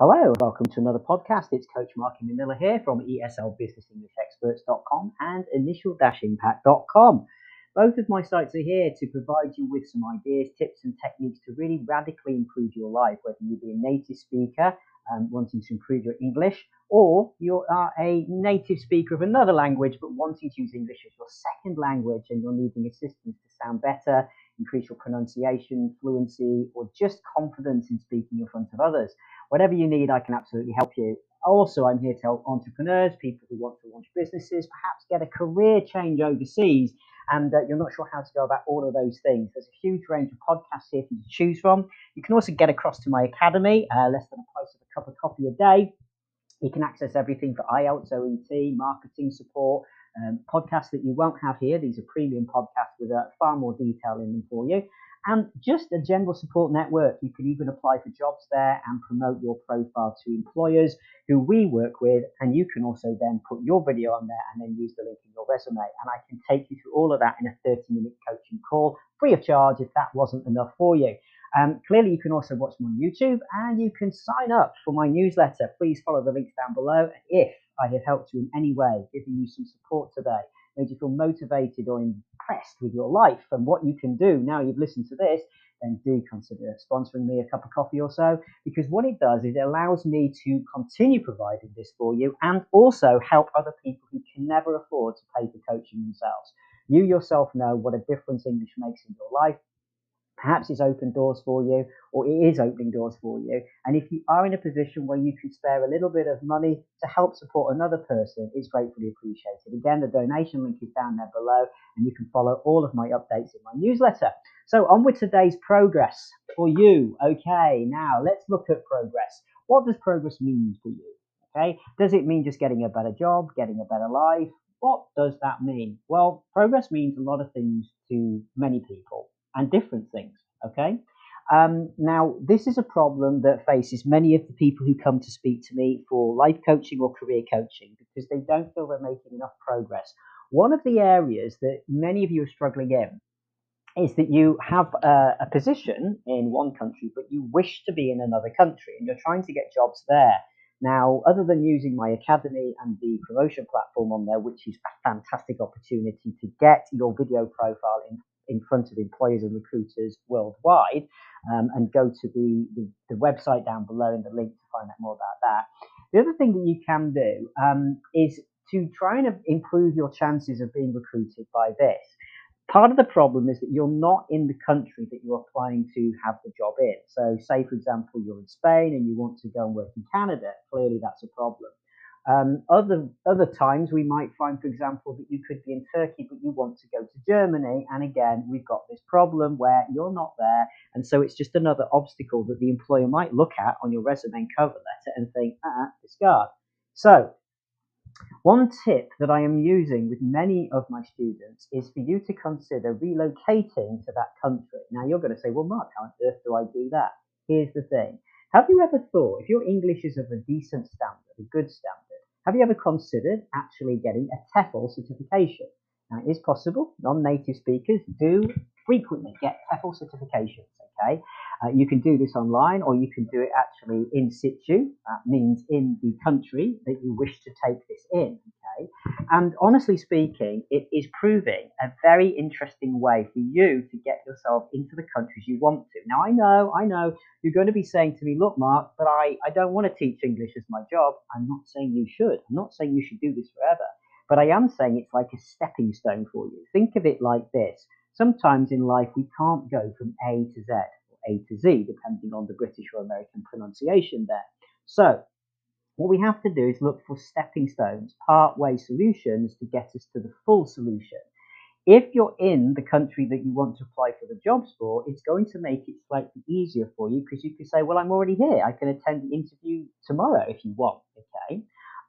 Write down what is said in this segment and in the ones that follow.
Hello, welcome to another podcast. It's Coach Marky Miller here from ESLBusinessEnglishExperts.com and Initial-Impact.com. Both of my sites are here to provide you with some ideas, tips, and techniques to really radically improve your life, whether you be a native speaker um, wanting to improve your English, or you are a native speaker of another language but wanting to use English as your second language and you're needing assistance to sound better, increase your pronunciation, fluency, or just confidence in speaking in front of others. Whatever you need, I can absolutely help you. Also, I'm here to help entrepreneurs, people who want to launch businesses, perhaps get a career change overseas, and uh, you're not sure how to go about all of those things. There's a huge range of podcasts here for you to choose from. You can also get across to my academy, uh, less than a price of a cup of coffee a day. You can access everything for IELTS, OET, marketing support, um, podcasts that you won't have here. These are premium podcasts with uh, far more detail in them for you and just a general support network. You can even apply for jobs there and promote your profile to employers who we work with. And you can also then put your video on there and then use the link in your resume. And I can take you through all of that in a 30 minute coaching call free of charge if that wasn't enough for you. Um, clearly, you can also watch me on YouTube and you can sign up for my newsletter. Please follow the links down below. And if I have helped you in any way, giving you some support today, made you feel motivated or impressed with your life and what you can do now you've listened to this, then do consider sponsoring me a cup of coffee or so because what it does is it allows me to continue providing this for you and also help other people who can never afford to pay for coaching themselves. You yourself know what a difference English makes in your life Perhaps it's opened doors for you, or it is opening doors for you. And if you are in a position where you can spare a little bit of money to help support another person, it's gratefully appreciated. Again, the donation link is down there below, and you can follow all of my updates in my newsletter. So, on with today's progress for you. Okay, now let's look at progress. What does progress mean for you? Okay, does it mean just getting a better job, getting a better life? What does that mean? Well, progress means a lot of things to many people and different things. Okay. Um, now, this is a problem that faces many of the people who come to speak to me for life coaching or career coaching because they don't feel they're making enough progress. One of the areas that many of you are struggling in is that you have a, a position in one country, but you wish to be in another country and you're trying to get jobs there. Now, other than using my academy and the promotion platform on there, which is a fantastic opportunity to get your video profile in in front of employers and recruiters worldwide. Um, and go to the, the, the, website down below in the link to find out more about that. The other thing that you can do um, is to try and improve your chances of being recruited by this. Part of the problem is that you're not in the country that you're applying to have the job in. So, say for example, you're in Spain and you want to go and work in Canada. Clearly, that's a problem. Um, other other times we might find, for example, that you could be in Turkey but you want to go to Germany, and again we've got this problem where you're not there, and so it's just another obstacle that the employer might look at on your resume and cover letter and think, ah, discard. So one tip that I am using with many of my students is for you to consider relocating to that country. Now you're going to say, well, Mark, how on earth do I do that? Here's the thing. Have you ever thought, if your English is of a decent standard, a good standard, have you ever considered actually getting a TEFL certification? Now, it is possible. Non-native speakers do frequently get TEFL certifications. Okay, uh, you can do this online, or you can do it actually in situ. That means in the country that you wish to take this in. Okay, and honestly speaking, it is proving a very interesting way for you to get yourself into the countries you want to. Now, I know, I know, you're going to be saying to me, "Look, Mark, but I, I don't want to teach English as my job." I'm not saying you should. I'm not saying you should do this forever. But I am saying it's like a stepping stone for you. Think of it like this. Sometimes in life we can't go from A to Z or A to Z, depending on the British or American pronunciation there. So what we have to do is look for stepping stones, part-way solutions to get us to the full solution. If you're in the country that you want to apply for the jobs for, it's going to make it slightly easier for you because you can say, well, I'm already here. I can attend the interview tomorrow if you want. Okay.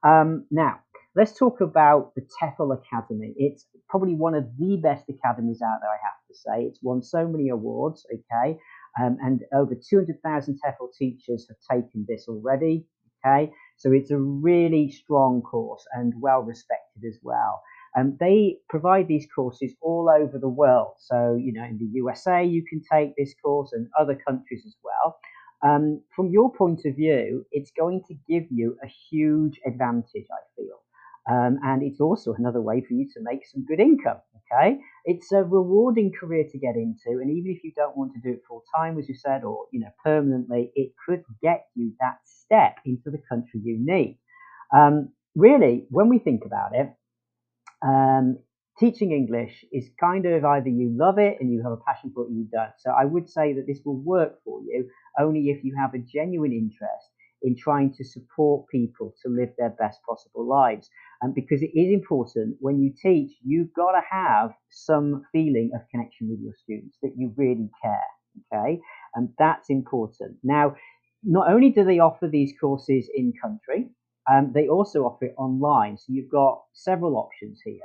Um, now, let's talk about the TEFL Academy. It's probably one of the best academies out there, I have to say. It's won so many awards, okay? Um, and over 200,000 TEFL teachers have taken this already, okay? So it's a really strong course and well respected as well. Um, they provide these courses all over the world. So, you know, in the USA, you can take this course and other countries as well. um, from your point of view, it's going to give you a huge advantage, I feel. Um, and it's also another way for you to make some good income. Okay, it's a rewarding career to get into, and even if you don't want to do it full time, as you said, or you know permanently, it could get you that step into the country you need. Um, really, when we think about it, um, teaching English is kind of either you love it and you have a passion for it or you don't. So I would say that this will work for you only if you have a genuine interest in trying to support people to live their best possible lives. And because it is important when you teach, you've got to have some feeling of connection with your students that you really care. Okay. And that's important. Now, not only do they offer these courses in country, um, they also offer it online. So you've got several options here.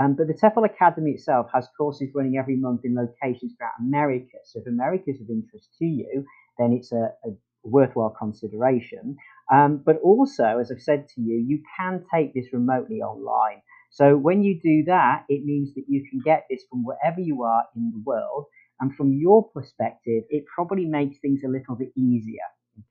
Um, but the TEFL Academy itself has courses running every month in locations throughout America. So if America is of interest to you, then it's a, a worthwhile consideration. Um, but also, as I've said to you, you can take this remotely online. So when you do that, it means that you can get this from wherever you are in the world. And from your perspective, it probably makes things a little bit easier.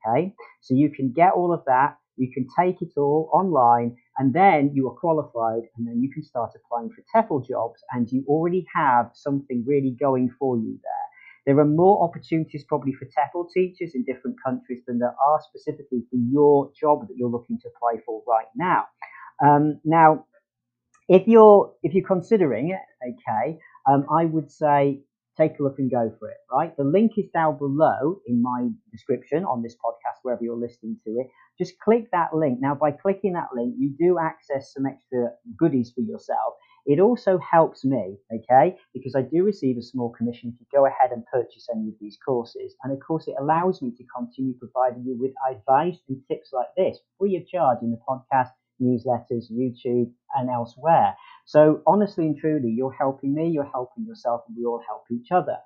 Okay. So you can get all of that. You can take it all online and then you are qualified and then you can start applying for TEFL jobs and you already have something really going for you there. There are more opportunities probably for TEFL teachers in different countries than there are specifically for your job that you're looking to apply for right now. Um, now, if you're if you're considering it, okay, um, I would say take a look and go for it. Right, the link is down below in my description on this podcast, wherever you're listening to it. Just click that link. Now, by clicking that link, you do access some extra goodies for yourself. It also helps me, okay, because I do receive a small commission if you go ahead and purchase any of these courses. And of course, it allows me to continue providing you with advice and tips like this free of charge in the podcast, newsletters, YouTube, and elsewhere. So, honestly and truly, you're helping me, you're helping yourself, and we all help each other.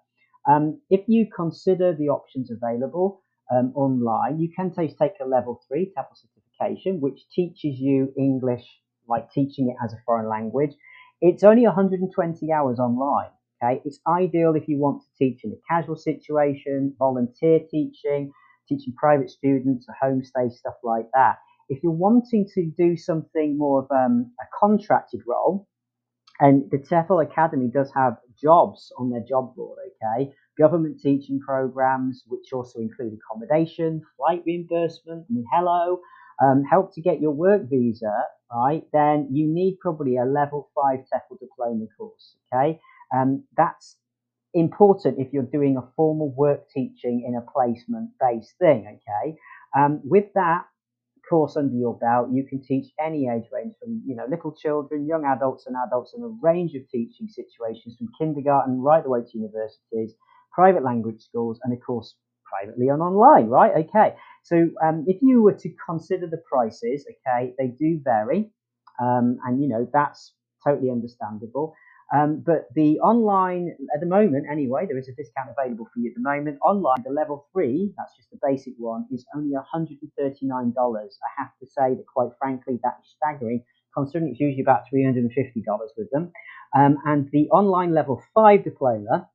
Um, if you consider the options available um, online, you can take, take a level three TEFL certification, which teaches you English like teaching it as a foreign language. It's only 120 hours online. Okay, it's ideal if you want to teach in a casual situation, volunteer teaching, teaching private students, a homestay, stuff like that. If you're wanting to do something more of um, a contracted role, and the TEFL Academy does have jobs on their job board, okay? Government teaching programs, which also include accommodation, flight reimbursement, I mean, hello, um, help to get your work visa, right, then you need probably a level five TEFL diploma course. Okay, um, that's important if you're doing a formal work teaching in a placement based thing. Okay, um, with that course under your belt, you can teach any age range from you know little children, young adults, and adults in a range of teaching situations from kindergarten right the way to universities, private language schools, and of course privately and online, right? Okay. So um, if you were to consider the prices, okay, they do vary, um, and you know that's totally understandable. Um, but the online, at the moment anyway, there is a discount available for you at the moment. Online, the level three, that's just the basic one, is only $139. I have to say that quite frankly, that is staggering, considering it's usually about $350 with them. Um, and the online level five diploma,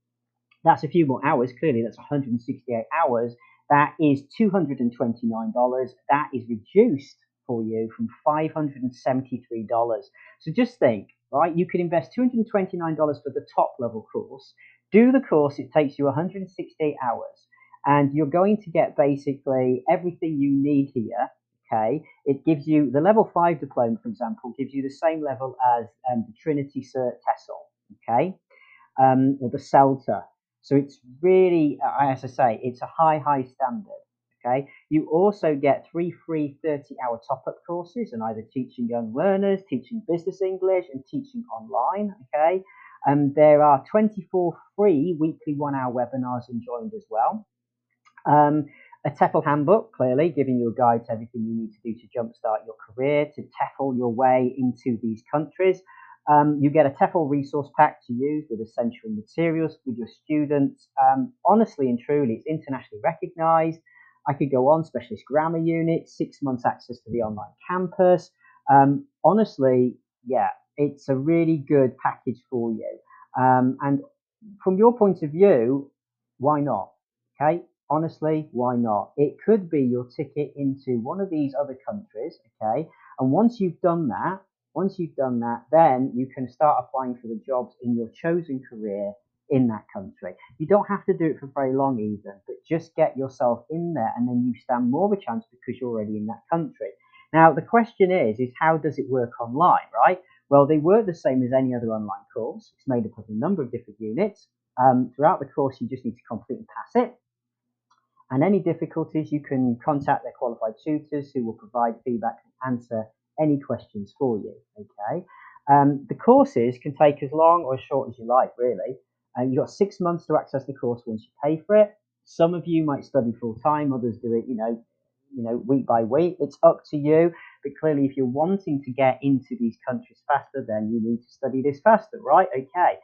that's a few more hours. Clearly, that's 168 hours. That is $229. That is reduced for you from $573. So just think, right? You could invest $229 for the top level course. Do the course, it takes you 168 hours, and you're going to get basically everything you need here. Okay, it gives you the level five diploma, for example, gives you the same level as um, the Trinity Cert TESOL, okay, um, or the CELTA. So it's really, as I say, it's a high, high standard. Okay. You also get three free 30 hour top up courses on either teaching young learners, teaching business English, and teaching online. Okay. And there are 24 free weekly one hour webinars enjoined as well. Um, a TEFL handbook, clearly giving you a guide to everything you need to do to jumpstart your career, to TEFL your way into these countries. Um, you get a TEFL resource pack to use with essential materials with your students. Um, honestly and truly, it's internationally recognized. I could go on, specialist grammar unit, six months access to the online campus. Um, honestly, yeah, it's a really good package for you. Um, and from your point of view, why not? Okay, honestly, why not? It could be your ticket into one of these other countries, okay? And once you've done that, once you've done that, then you can start applying for the jobs in your chosen career in that country. You don't have to do it for very long either, but just get yourself in there and then you stand more of a chance because you're already in that country. Now, the question is, is how does it work online, right? Well, they work the same as any other online course. It's made up of a number of different units. Um, throughout the course, you just need to complete and pass it. And any difficulties, you can contact their qualified tutors who will provide feedback and answer any questions for you. Okay. Um, the courses can take as long or as short as you like, really. Uh, you've got six months to access the course once you pay for it. Some of you might study full time, others do it, you know, you know, week by week. It's up to you. But clearly, if you're wanting to get into these countries faster, then you need to study this faster, right? Okay.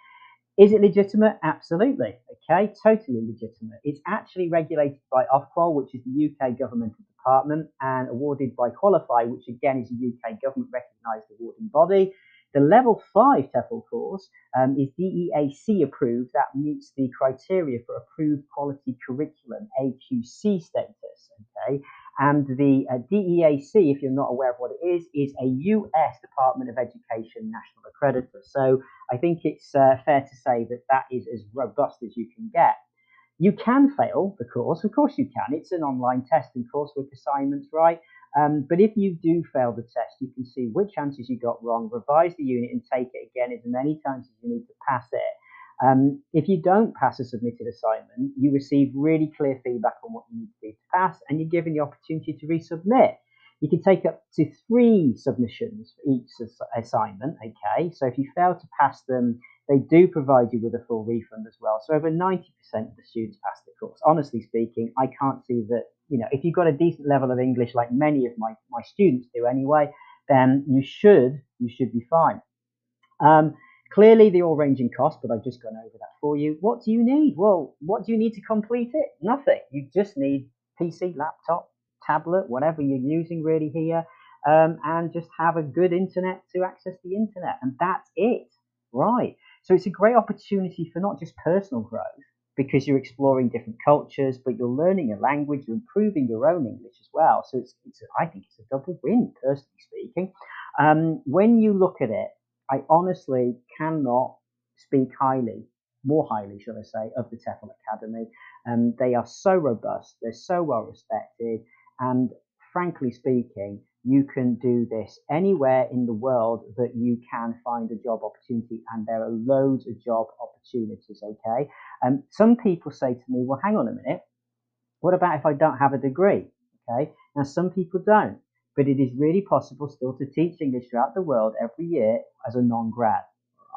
Is it legitimate? Absolutely. Okay, totally legitimate. It's actually regulated by Ofqual, which is the UK governmental department, and awarded by Qualifi, which again is a UK government recognised awarding body. The level 5 TEFL course um, is DEAC approved. That meets the criteria for approved quality curriculum, AQC status. Okay, and the uh, DEAC, if you're not aware of what it is, is a US Department of Education national accreditor. So I think it's uh, fair to say that that is as robust as you can get. You can fail the course, of course you can. It's an online test and coursework assignments, right? Um, but if you do fail the test, you can see which answers you got wrong, revise the unit, and take it again as many times as you need to pass it. Um, if you don't pass a submitted assignment, you receive really clear feedback on what you need to do to pass, and you're given the opportunity to resubmit. You can take up to three submissions for each assignment. Okay, so if you fail to pass them, they do provide you with a full refund as well. So over 90% of the students pass the course. Honestly speaking, I can't see that. You know, if you've got a decent level of English, like many of my my students do anyway, then you should you should be fine. Um, Clearly, they all range in cost, but I've just gone over that for you. What do you need? Well, what do you need to complete it? Nothing. You just need PC, laptop, tablet, whatever you're using really here, um, and just have a good internet to access the internet. And that's it. Right. So it's a great opportunity for not just personal growth, because you're exploring different cultures, but you're learning a language, you're improving your own English as well. So it's, it's I think it's a double win, personally speaking. Um, when you look at it, I honestly cannot speak highly, more highly, shall I say, of the TEFL Academy. Um, they are so robust, they're so well respected, and frankly speaking, you can do this anywhere in the world that you can find a job opportunity, and there are loads of job opportunities. Okay, and um, some people say to me, "Well, hang on a minute, what about if I don't have a degree?" Okay, now some people don't but it is really possible still to teach English throughout the world every year as a non-grad,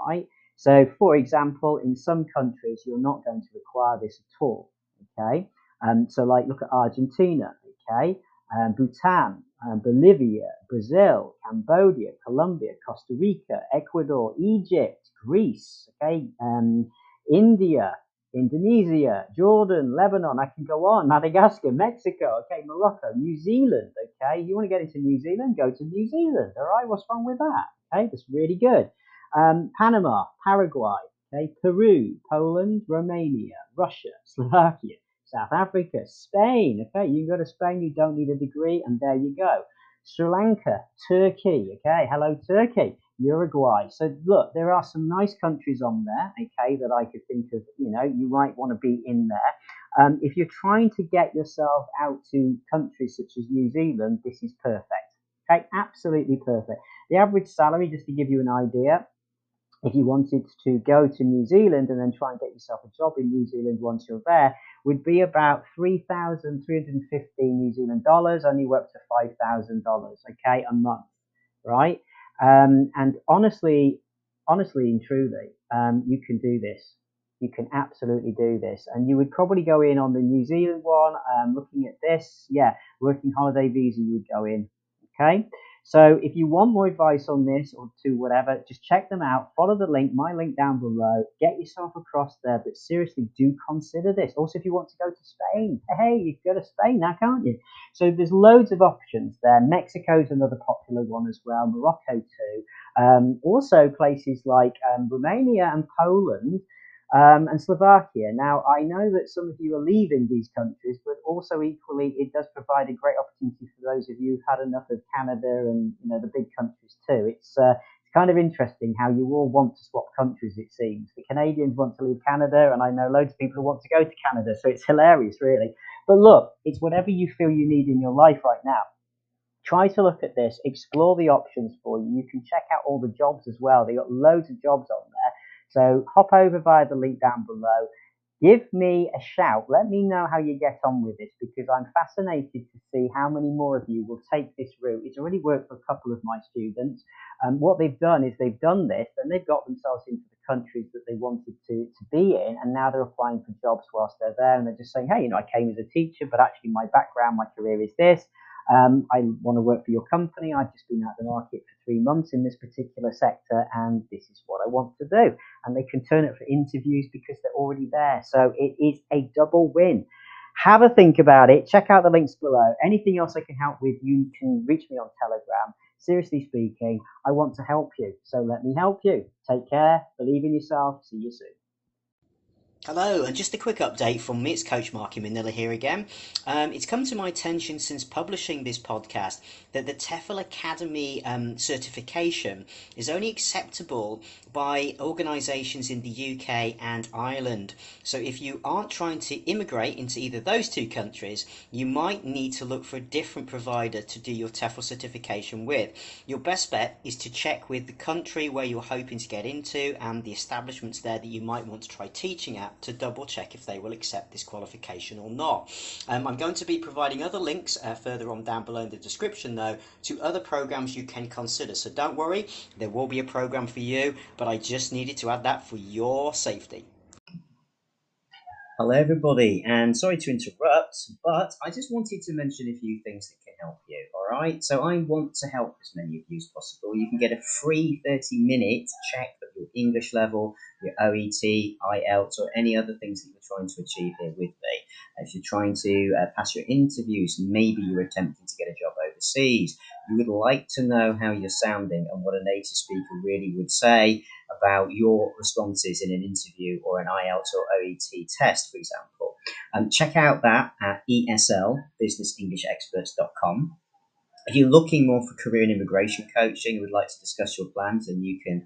right? So, for example, in some countries, you're not going to require this at all, okay? Um, so, like, look at Argentina, okay? Um, Bhutan, um, Bolivia, Brazil, Cambodia, Colombia, Costa Rica, Ecuador, Egypt, Greece, okay? Um, India, Indonesia, Jordan, Lebanon, I can go on, Madagascar, Mexico, okay, Morocco, New Zealand, okay. You want to get into New Zealand? Go to New Zealand, all right. What's wrong with that? Okay, that's really good. Um, Panama, Paraguay, okay, Peru, Poland, Romania, Russia, Slovakia, South Africa, Spain, okay. You can go to Spain, you don't need a degree, and there you go. Sri Lanka, Turkey, okay. Hello, Turkey. Uruguay. So look, there are some nice countries on there, okay, that I could think of, you know, you might want to be in there. Um, if you're trying to get yourself out to countries such as New Zealand, this is perfect. Okay, absolutely perfect. The average salary, just to give you an idea, if you wanted to go to New Zealand and then try and get yourself a job in New Zealand once you're there, would be about 3,350 New Zealand dollars, only up to $5,000, okay, a month, right? Um, and honestly, honestly and truly, um, you can do this. You can absolutely do this. And you would probably go in on the New Zealand one, um, looking at this. Yeah, working holiday visa, you would go in. Okay. So if you want more advice on this or to whatever, just check them out. Follow the link, my link down below. Get yourself across there. But seriously, do consider this. Also, if you want to go to Spain, hey, you can go to Spain now, can't you? So there's loads of options there. Mexico's another popular one as well. Morocco too. Um, also places like um, Romania and Poland um, and Slovakia. Now, I know that some of you are leaving these countries, but also equally, it does provide a great opportunity for those of you who've had enough of Canada and you know the big countries too. It's uh, it's kind of interesting how you all want to swap countries. It seems the Canadians want to leave Canada, and I know loads of people who want to go to Canada. So it's hilarious, really. But look, it's whatever you feel you need in your life right now try to look at this, explore the options for you. You can check out all the jobs as well. They got loads of jobs on there. So hop over via the link down below. Give me a shout. Let me know how you get on with this because I'm fascinated to see how many more of you will take this route. It's already worked for a couple of my students. And um, what they've done is they've done this and they've got themselves into the countries that they wanted to, to be in. And now they're applying for jobs whilst they're there. And they're just saying, hey, you know, I came as a teacher, but actually my background, my career is this. Um, I want to work for your company. I've just been out the market for three months in this particular sector, and this is what I want to do. And they can turn it for interviews because they're already there. So it is a double win. Have a think about it. Check out the links below. Anything else I can help with, you can reach me on Telegram. Seriously speaking, I want to help you. So let me help you. Take care. Believe in yourself. See you soon. Hello, and just a quick update from me. It's Coach Marky Manila here again. Um, it's come to my attention since publishing this podcast that the TEFL Academy um, certification is only acceptable by organisations in the UK and Ireland. So if you aren't trying to immigrate into either those two countries, you might need to look for a different provider to do your TEFL certification with. Your best bet is to check with the country where you're hoping to get into and the establishments there that you might want to try teaching at to double check if they will accept this qualification or not. Um, I'm going to be providing other links uh, further on down below in the description though to other programs you can consider. So don't worry, there will be a program for you, but I just needed to add that for your safety. Hello, everybody, and sorry to interrupt, but I just wanted to mention a few things that help you. All right, so I want to help as many of you as possible. You can get a free 30 minute check of your English level, your OET, IELTS, or any other things that you're trying to achieve here with me. If you're trying to uh, pass your interviews, maybe you're attempting to get a job overseas, you would like to know how you're sounding and what a native speaker really would say about your responses in an interview or an IELTS or OET test, for example. Um, check out that at ESL, businessenglishexperts.com. If you're looking more for career and immigration coaching and would like to discuss your plans, then you can